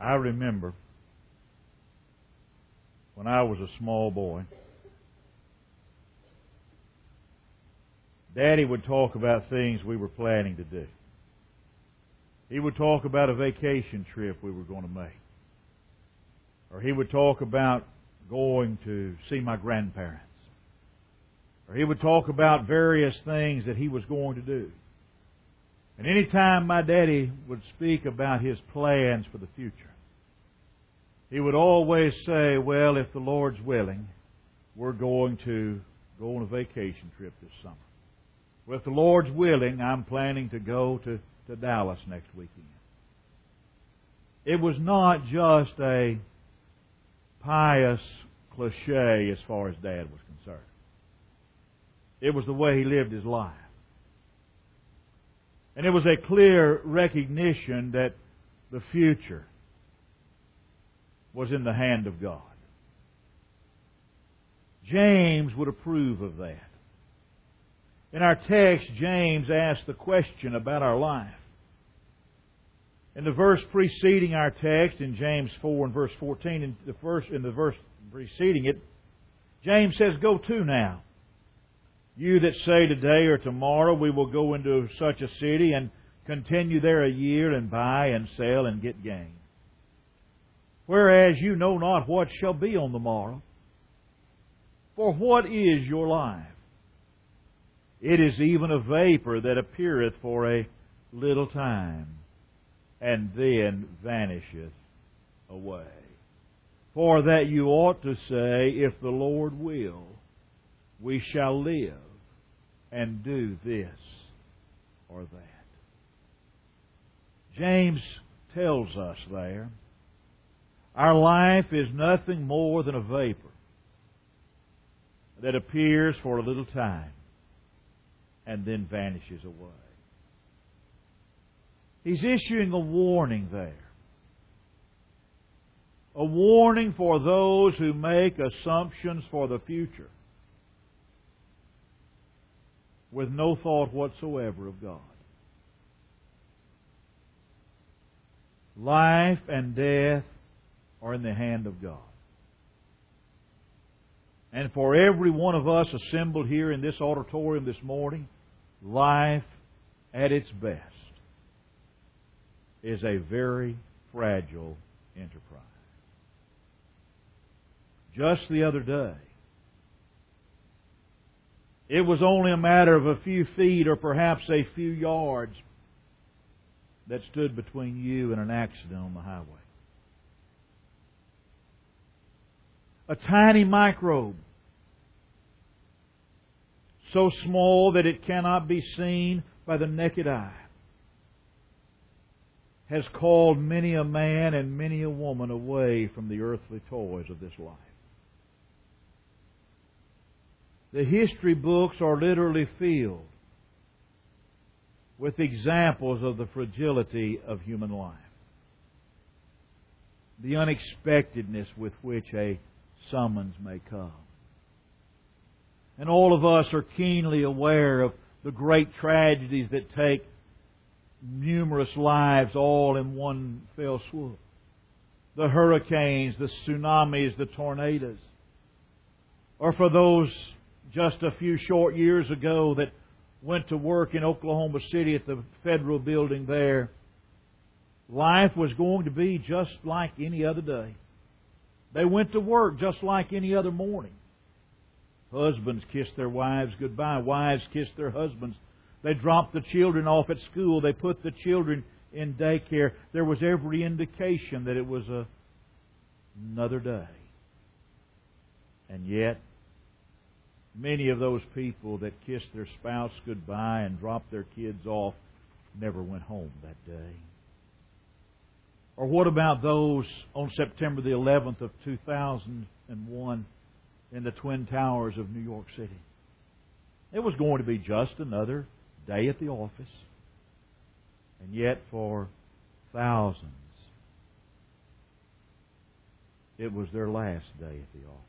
I remember when I was a small boy, Daddy would talk about things we were planning to do. He would talk about a vacation trip we were going to make. Or he would talk about going to see my grandparents. Or he would talk about various things that he was going to do. And any time my daddy would speak about his plans for the future, he would always say, Well, if the Lord's willing, we're going to go on a vacation trip this summer. Well, if the Lord's willing, I'm planning to go to, to Dallas next weekend. It was not just a pious cliche as far as Dad was concerned. It was the way he lived his life. And it was a clear recognition that the future was in the hand of God. James would approve of that. In our text, James asks the question about our life. In the verse preceding our text, in James 4 and verse 14, in the, first, in the verse preceding it, James says, Go to now. You that say today or tomorrow we will go into such a city and continue there a year and buy and sell and get gain. Whereas you know not what shall be on the morrow. For what is your life? It is even a vapor that appeareth for a little time, and then vanisheth away. For that you ought to say, If the Lord will, we shall live and do this or that. James tells us there, our life is nothing more than a vapor that appears for a little time and then vanishes away. He's issuing a warning there. A warning for those who make assumptions for the future with no thought whatsoever of God. Life and death are in the hand of God. And for every one of us assembled here in this auditorium this morning, life at its best is a very fragile enterprise. Just the other day, it was only a matter of a few feet or perhaps a few yards that stood between you and an accident on the highway. A tiny microbe so small that it cannot be seen by the naked eye, has called many a man and many a woman away from the earthly toys of this life. The history books are literally filled with examples of the fragility of human life, the unexpectedness with which a summons may come. And all of us are keenly aware of the great tragedies that take numerous lives all in one fell swoop. The hurricanes, the tsunamis, the tornadoes. Or for those just a few short years ago that went to work in Oklahoma City at the federal building there, life was going to be just like any other day. They went to work just like any other morning. Husbands kissed their wives goodbye. Wives kissed their husbands. They dropped the children off at school. They put the children in daycare. There was every indication that it was a, another day. And yet, many of those people that kissed their spouse goodbye and dropped their kids off never went home that day. Or what about those on September the 11th of 2001 in the Twin Towers of New York City. It was going to be just another day at the office. And yet, for thousands, it was their last day at the office.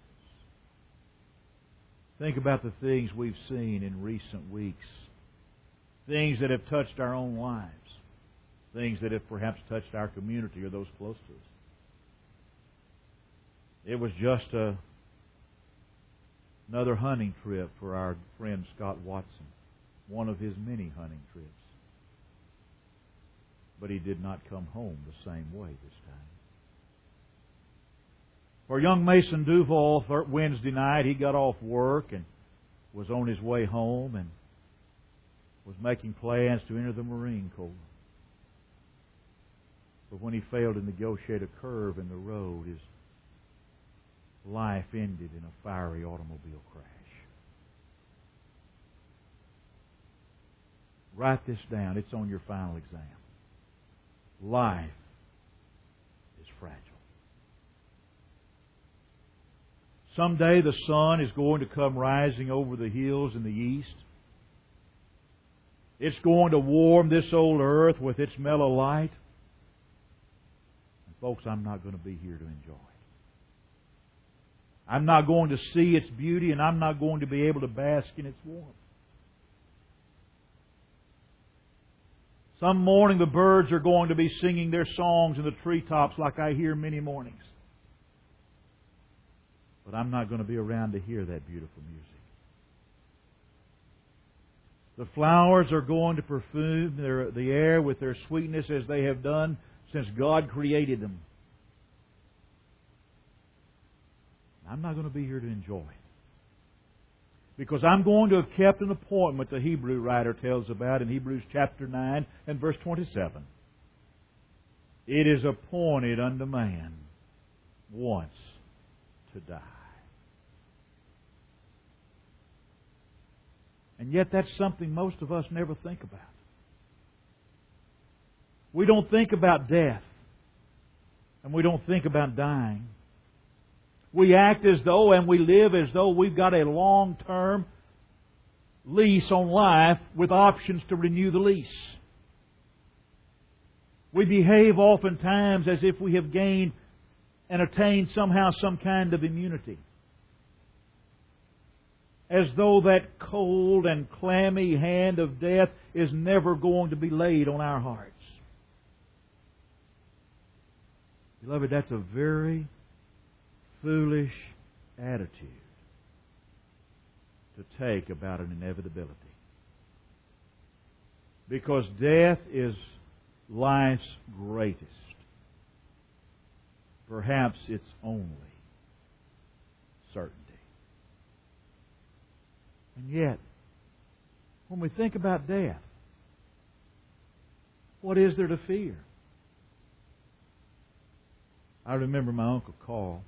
Think about the things we've seen in recent weeks. Things that have touched our own lives. Things that have perhaps touched our community or those close to us. It was just a, another hunting trip for our friend Scott Watson, one of his many hunting trips. But he did not come home the same way this time. For young Mason Duval, Wednesday night, he got off work and was on his way home and was making plans to enter the Marine Corps. But when he failed to negotiate a curve in the road, his life ended in a fiery automobile crash. Write this down. It's on your final exam. Life is fragile. Someday the sun is going to come rising over the hills in the east. It's going to warm this old earth with its mellow light. And folks, I'm not going to be here to enjoy it. I'm not going to see its beauty and I'm not going to be able to bask in its warmth. Some morning the birds are going to be singing their songs in the treetops like I hear many mornings. But I'm not going to be around to hear that beautiful music. The flowers are going to perfume their, the air with their sweetness as they have done since God created them. I'm not going to be here to enjoy it. Because I'm going to have kept an appointment, the Hebrew writer tells about in Hebrews chapter 9 and verse 27. It is appointed unto man once to die. And yet that's something most of us never think about. We don't think about death. And we don't think about dying. We act as though and we live as though we've got a long term lease on life with options to renew the lease. We behave oftentimes as if we have gained and attained somehow some kind of immunity. As though that cold and clammy hand of death is never going to be laid on our hearts. Beloved, that's a very foolish attitude to take about an inevitability. Because death is life's greatest, perhaps its only certainty. And yet, when we think about death, what is there to fear? I remember my Uncle Carl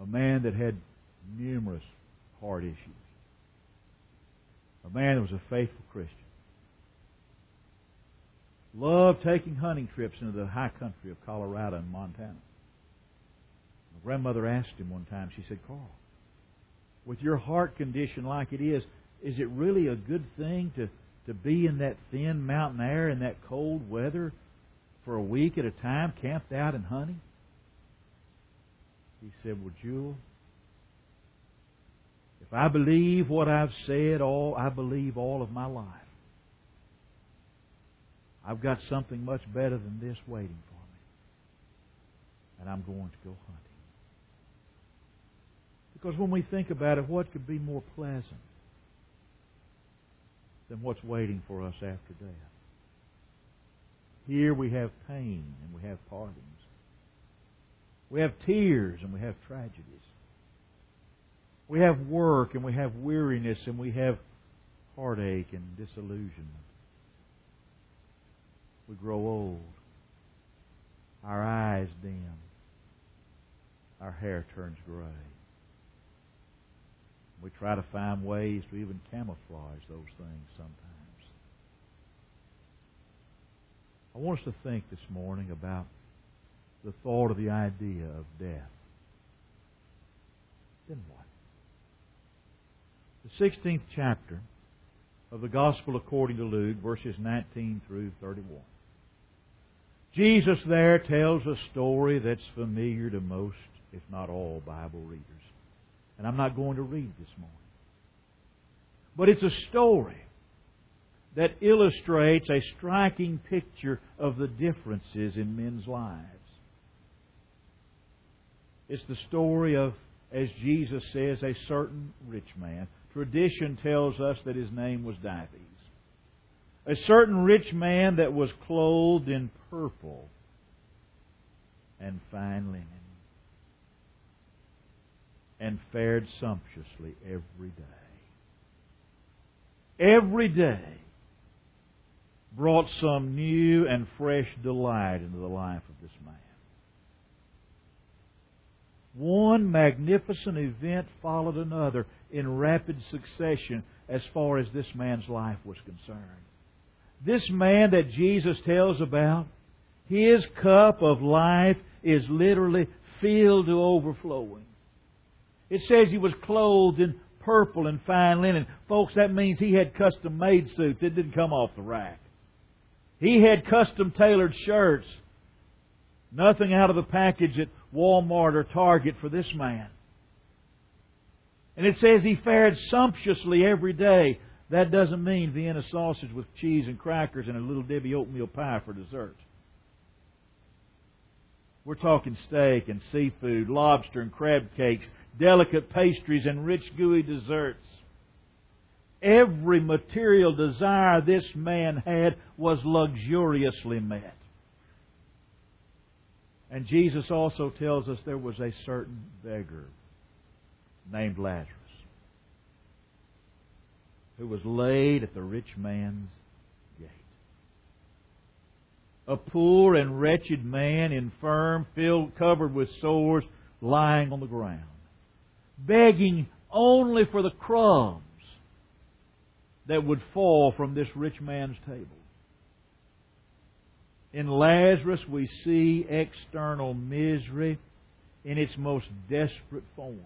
a man that had numerous heart issues, a man that was a faithful Christian. Loved taking hunting trips into the high country of Colorado and Montana. My grandmother asked him one time, she said, Carl, with your heart condition like it is, is it really a good thing to, to be in that thin mountain air in that cold weather for a week at a time, camped out and hunting? He said, Well, Jewel, if I believe what I've said, all I believe all of my life, I've got something much better than this waiting for me. And I'm going to go hunting. Because when we think about it, what could be more pleasant than what's waiting for us after death? Here we have pain and we have partings. We have tears and we have tragedies. We have work and we have weariness and we have heartache and disillusionment. We grow old. Our eyes dim. Our hair turns gray. We try to find ways to even camouflage those things sometimes. I want us to think this morning about the thought of the idea of death. Then what? The 16th chapter of the Gospel according to Luke, verses 19 through 31. Jesus there tells a story that's familiar to most, if not all, Bible readers. And I'm not going to read this morning. But it's a story that illustrates a striking picture of the differences in men's lives. It's the story of, as Jesus says, a certain rich man. Tradition tells us that his name was Dives. A certain rich man that was clothed in purple and fine linen and fared sumptuously every day. Every day brought some new and fresh delight into the life of this man. One magnificent event followed another in rapid succession as far as this man's life was concerned. This man that Jesus tells about, his cup of life is literally filled to overflowing. It says he was clothed in purple and fine linen. Folks, that means he had custom made suits. It didn't come off the rack. He had custom tailored shirts. Nothing out of the package at Walmart or Target for this man. And it says he fared sumptuously every day. That doesn't mean Vienna sausage with cheese and crackers and a little Debbie oatmeal pie for dessert. We're talking steak and seafood, lobster and crab cakes, delicate pastries and rich gooey desserts. Every material desire this man had was luxuriously met. And Jesus also tells us there was a certain beggar named Lazarus who was laid at the rich man's gate. A poor and wretched man, infirm, filled, covered with sores, lying on the ground, begging only for the crumbs that would fall from this rich man's table. In Lazarus, we see external misery in its most desperate form,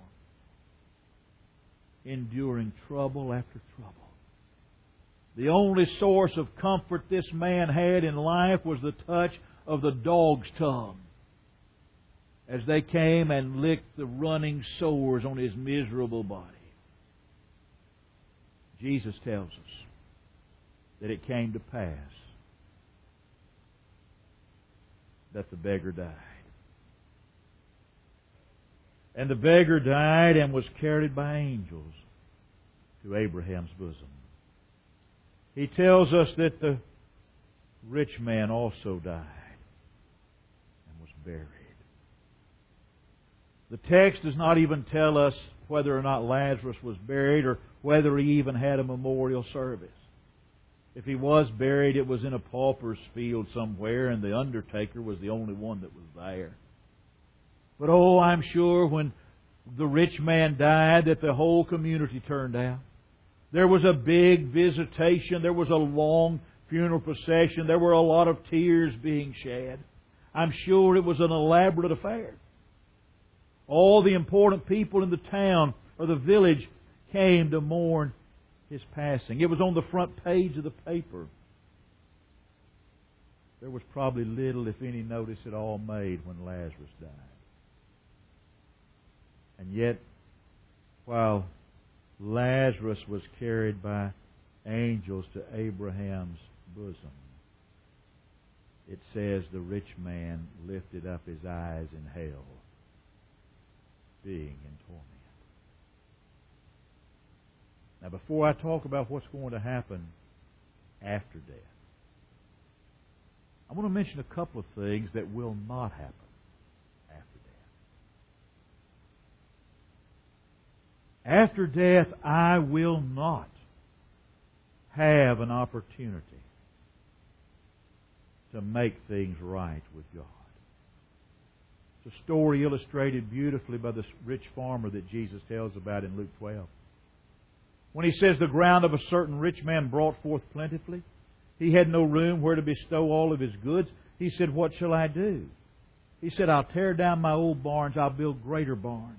enduring trouble after trouble. The only source of comfort this man had in life was the touch of the dog's tongue as they came and licked the running sores on his miserable body. Jesus tells us that it came to pass that the beggar died. And the beggar died and was carried by angels to Abraham's bosom. He tells us that the rich man also died and was buried. The text does not even tell us whether or not Lazarus was buried or whether he even had a memorial service. If he was buried, it was in a pauper's field somewhere, and the undertaker was the only one that was there. But oh, I'm sure when the rich man died that the whole community turned out. There was a big visitation. There was a long funeral procession. There were a lot of tears being shed. I'm sure it was an elaborate affair. All the important people in the town or the village came to mourn his passing. It was on the front page of the paper. There was probably little, if any, notice at all made when Lazarus died. And yet, while Lazarus was carried by angels to Abraham's bosom, it says the rich man lifted up his eyes in hell, being in torment. Now, before I talk about what's going to happen after death, I want to mention a couple of things that will not happen after death. After death, I will not have an opportunity to make things right with God. A story illustrated beautifully by this rich farmer that Jesus tells about in Luke 12. When he says the ground of a certain rich man brought forth plentifully, he had no room where to bestow all of his goods. He said, What shall I do? He said, I'll tear down my old barns, I'll build greater barns.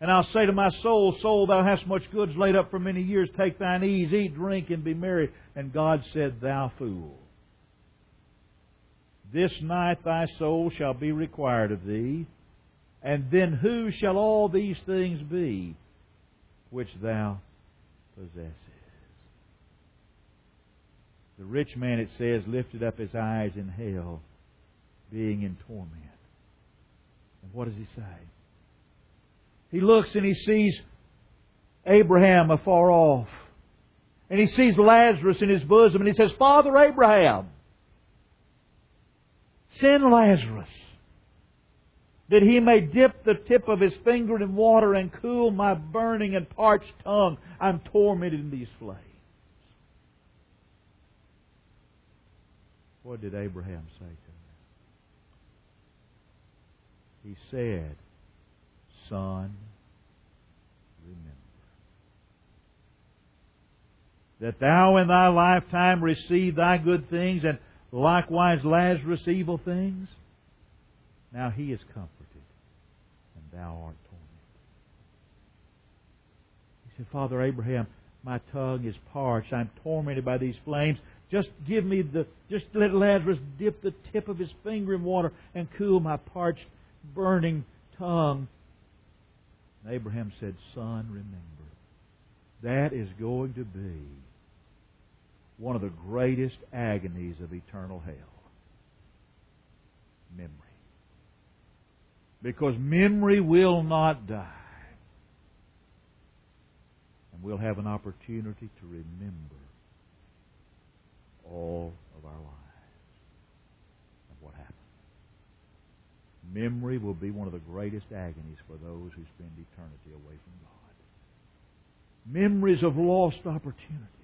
And I'll say to my soul, Soul, thou hast much goods laid up for many years. Take thine ease, eat, drink, and be merry. And God said, Thou fool. This night thy soul shall be required of thee. And then who shall all these things be which thou possessest? The rich man, it says, lifted up his eyes in hell, being in torment. And what does he say? He looks and he sees Abraham afar off. And he sees Lazarus in his bosom and he says, Father Abraham, send Lazarus that he may dip the tip of his finger in water and cool my burning and parched tongue. I'm tormented in these flames. What did Abraham say to him? He said, Son, remember that thou in thy lifetime receive thy good things and likewise Lazarus evil things. Now he is comforted and thou art tormented. He said, Father Abraham, my tongue is parched. I'm tormented by these flames. Just give me the, just let Lazarus dip the tip of his finger in water and cool my parched, burning tongue. And Abraham said, Son, remember, that is going to be one of the greatest agonies of eternal hell. Memory. Because memory will not die. And we'll have an opportunity to remember all of our lives and what happened. Memory will be one of the greatest agonies for those who spend eternity away from God. Memories of lost opportunities.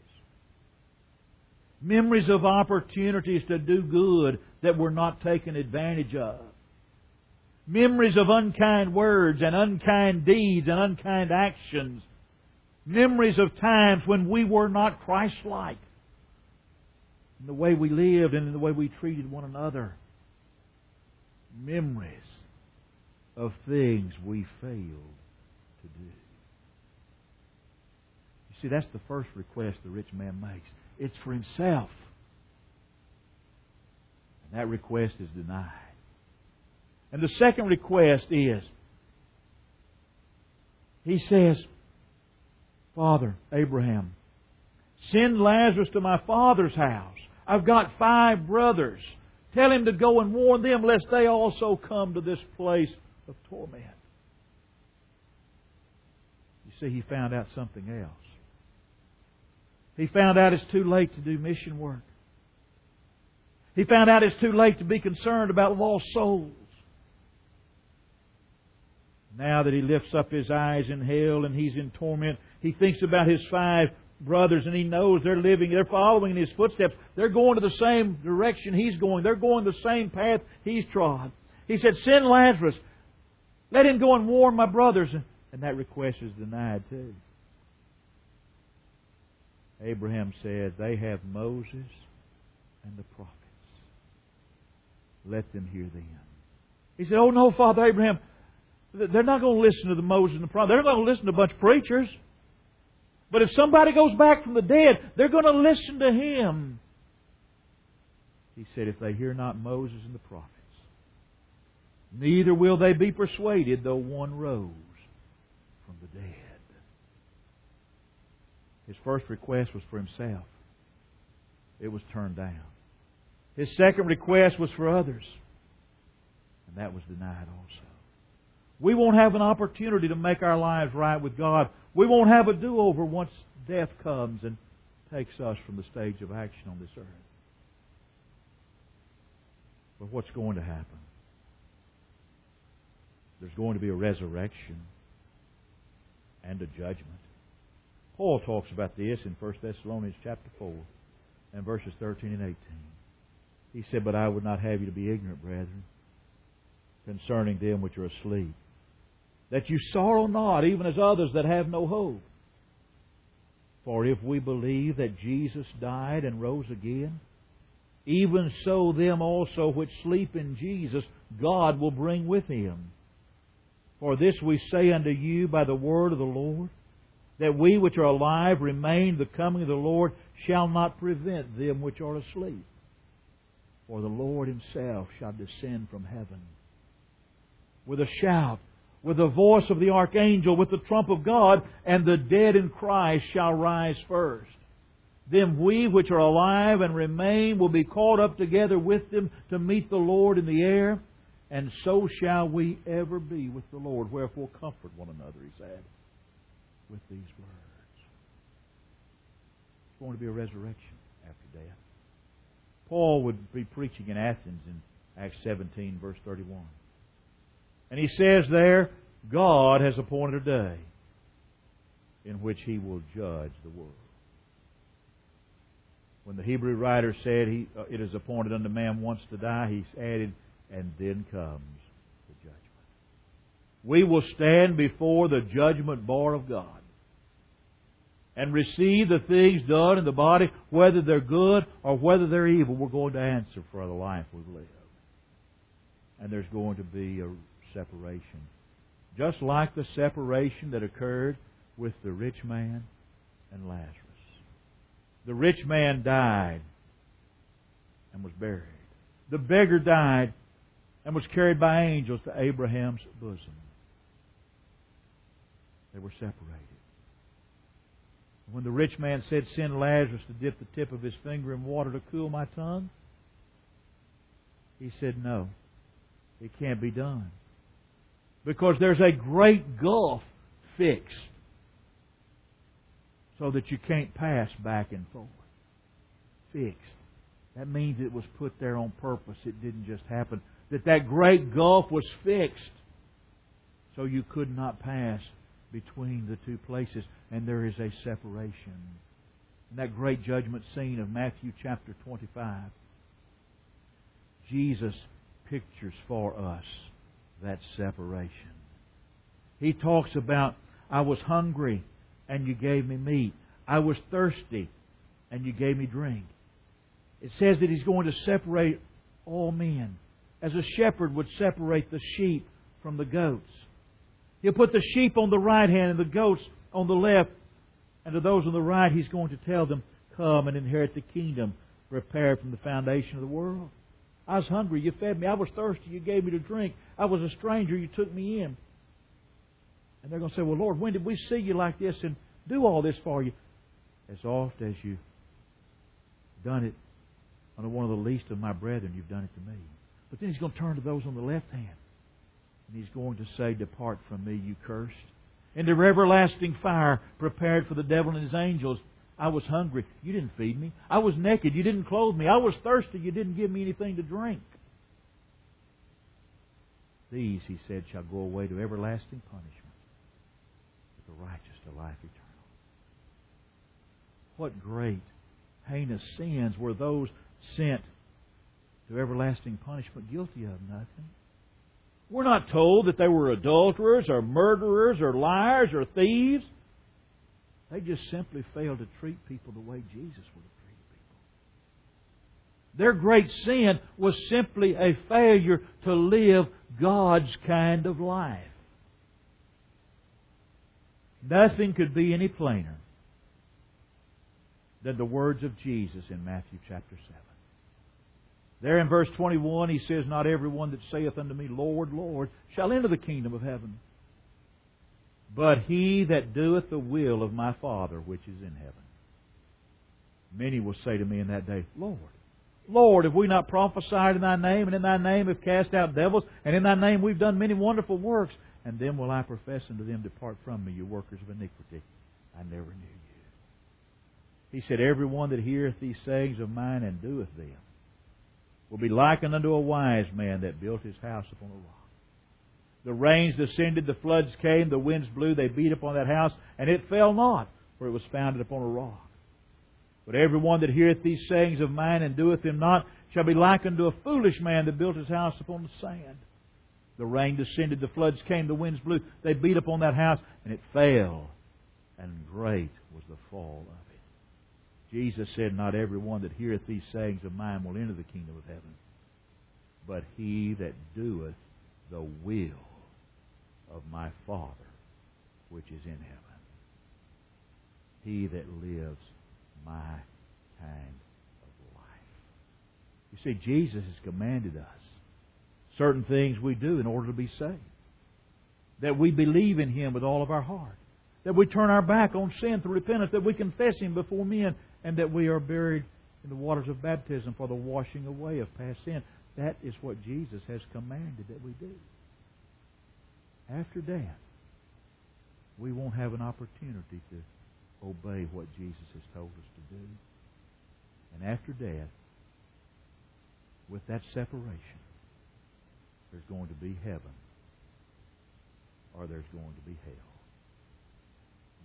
Memories of opportunities to do good that were not taken advantage of memories of unkind words and unkind deeds and unkind actions, memories of times when we were not Christ-like in the way we lived and in the way we treated one another, memories of things we failed to do. You see, that's the first request the rich man makes. It's for himself. And that request is denied. And the second request is he says, Father, Abraham, send Lazarus to my father's house. I've got five brothers. Tell him to go and warn them lest they also come to this place of torment. You see, he found out something else. He found out it's too late to do mission work. He found out it's too late to be concerned about lost souls. Now that he lifts up his eyes in hell and he's in torment, he thinks about his five brothers and he knows they're living, they're following in his footsteps. They're going to the same direction he's going. They're going the same path he's trod. He said, Send Lazarus. Let him go and warn my brothers. And that request is denied too. Abraham said, They have Moses and the prophets. Let them hear them. He said, Oh no, Father Abraham, they're not going to listen to the Moses and the prophet. They're not going to listen to a bunch of preachers. But if somebody goes back from the dead, they're going to listen to him. He said, if they hear not Moses and the prophets, neither will they be persuaded, though one rose from the dead. His first request was for himself. It was turned down. His second request was for others. And that was denied also. We won't have an opportunity to make our lives right with God. We won't have a do over once death comes and takes us from the stage of action on this earth. But what's going to happen? There's going to be a resurrection and a judgment. Paul talks about this in 1 Thessalonians chapter 4 and verses 13 and 18. He said, But I would not have you to be ignorant, brethren, concerning them which are asleep that you sorrow not, even as others that have no hope. For if we believe that Jesus died and rose again, even so them also which sleep in Jesus God will bring with him. For this we say unto you by the word of the Lord, that we which are alive remain the coming of the Lord shall not prevent them which are asleep. For the Lord himself shall descend from heaven with a shout with the voice of the archangel, with the trump of God, and the dead in Christ shall rise first. Then we which are alive and remain will be caught up together with them to meet the Lord in the air, and so shall we ever be with the Lord. Wherefore comfort one another, he said, with these words. It's going to be a resurrection after death. Paul would be preaching in Athens in Acts 17, verse 31. And he says there, God has appointed a day in which he will judge the world. When the Hebrew writer said he, uh, it is appointed unto man once to die, he's added, and then comes. We will stand before the judgment bar of God and receive the things done in the body, whether they're good or whether they're evil. We're going to answer for the life we've lived. And there's going to be a separation. Just like the separation that occurred with the rich man and Lazarus. The rich man died and was buried. The beggar died and was carried by angels to Abraham's bosom. They were separated. When the rich man said, Send Lazarus to dip the tip of his finger in water to cool my tongue, he said, No, it can't be done. Because there's a great gulf fixed so that you can't pass back and forth. Fixed. That means it was put there on purpose. It didn't just happen. That that great gulf was fixed so you could not pass between the two places, and there is a separation. In that great judgment scene of Matthew chapter 25, Jesus pictures for us that separation. He talks about, I was hungry and you gave me meat. I was thirsty and you gave me drink. It says that He's going to separate all men as a shepherd would separate the sheep from the goats. He'll put the sheep on the right hand and the goats on the left. And to those on the right, He's going to tell them, Come and inherit the kingdom prepared from the foundation of the world. I was hungry, you fed me. I was thirsty, you gave me to drink. I was a stranger, you took me in. And they're going to say, Well, Lord, when did we see you like this and do all this for you? As oft as you've done it unto one of the least of my brethren, you've done it to me. But then he's going to turn to those on the left hand. And he's going to say, Depart from me, you cursed. Into everlasting fire prepared for the devil and his angels. I was hungry. You didn't feed me. I was naked. You didn't clothe me. I was thirsty. You didn't give me anything to drink. These, he said, shall go away to everlasting punishment, but the righteous to life eternal. What great, heinous sins were those sent to everlasting punishment guilty of nothing? We're not told that they were adulterers or murderers or liars or thieves. They just simply failed to treat people the way Jesus would have treated people. Their great sin was simply a failure to live God's kind of life. Nothing could be any plainer than the words of Jesus in Matthew chapter 7. There in verse 21, he says, Not everyone that saith unto me, Lord, Lord, shall enter the kingdom of heaven, but he that doeth the will of my Father which is in heaven. Many will say to me in that day, Lord, Lord, have we not prophesied in thy name, and in thy name have cast out devils, and in thy name we've done many wonderful works? And then will I profess unto them, Depart from me, you workers of iniquity. I never knew you. He said, Every one that heareth these sayings of mine and doeth them will be likened unto a wise man that built his house upon a rock. The rains descended, the floods came, the winds blew, they beat upon that house, and it fell not, for it was founded upon a rock. But every one that heareth these sayings of mine and doeth them not shall be likened to a foolish man that built his house upon the sand. The rain descended, the floods came, the winds blew, they beat upon that house, and it fell, and great was the fall of it. Jesus said, Not every one that heareth these sayings of mine will enter the kingdom of heaven, but he that doeth the will of my Father which is in heaven. He that lives my kind of life. You see, Jesus has commanded us certain things we do in order to be saved. That we believe in Him with all of our heart. That we turn our back on sin through repentance. That we confess Him before men. And that we are buried in the waters of baptism for the washing away of past sin. that is what Jesus has commanded that we do. After death, we won't have an opportunity to obey what Jesus has told us to do. And after death, with that separation, there's going to be heaven or there's going to be hell.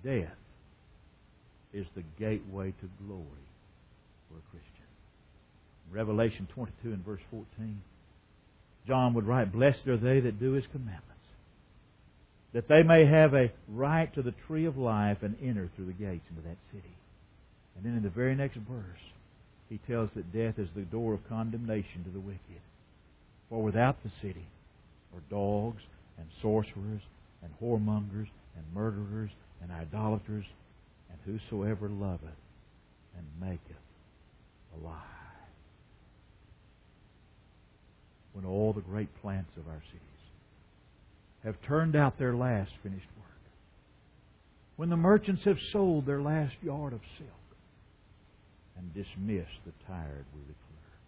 Death is the gateway to glory for a Christian. Revelation 22 and verse 14, John would write, Blessed are they that do his commandments, that they may have a right to the tree of life and enter through the gates into that city. And then in the very next verse, he tells that death is the door of condemnation to the wicked. For without the city are dogs and sorcerers and whoremongers and murderers and idolaters and whosoever loveth and maketh alive. When all the great plants of our cities have turned out their last finished work, when the merchants have sold their last yard of silk, and dismissed the tired, weary clerk.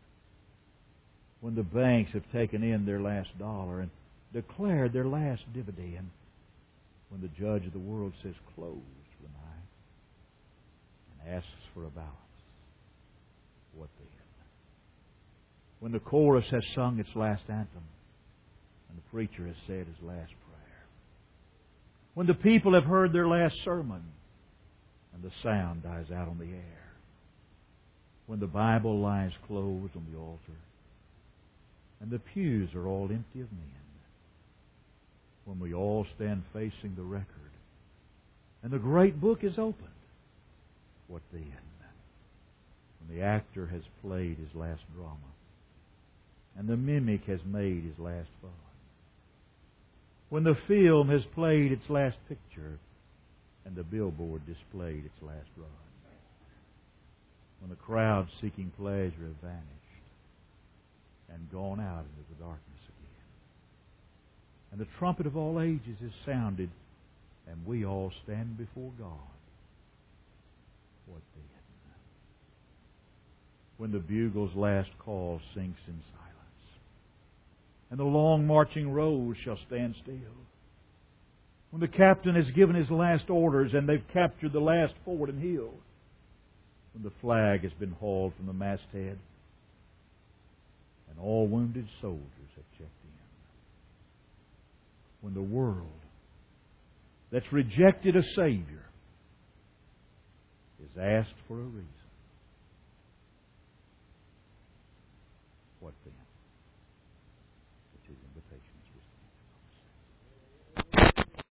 When the banks have taken in their last dollar and declared their last dividend, when the judge of the world says close for the night and asks for a balance, what then? When the chorus has sung its last anthem and the preacher has said his last prayer, when the people have heard their last sermon and the sound dies out on the air, when the Bible lies closed on the altar and the pews are all empty of men, when we all stand facing the record and the great book is opened, what then? When the actor has played his last drama and the mimic has made his last fun, when the film has played its last picture and the billboard displayed its last run when the crowd seeking pleasure have vanished and gone out into the darkness again. And the trumpet of all ages is sounded, and we all stand before God. What then? When the bugle's last call sinks in silence, and the long marching rows shall stand still, when the captain has given his last orders and they've captured the last fort and hill, when the flag has been hauled from the masthead and all wounded soldiers have checked in. When the world that's rejected a Savior is asked for a reason.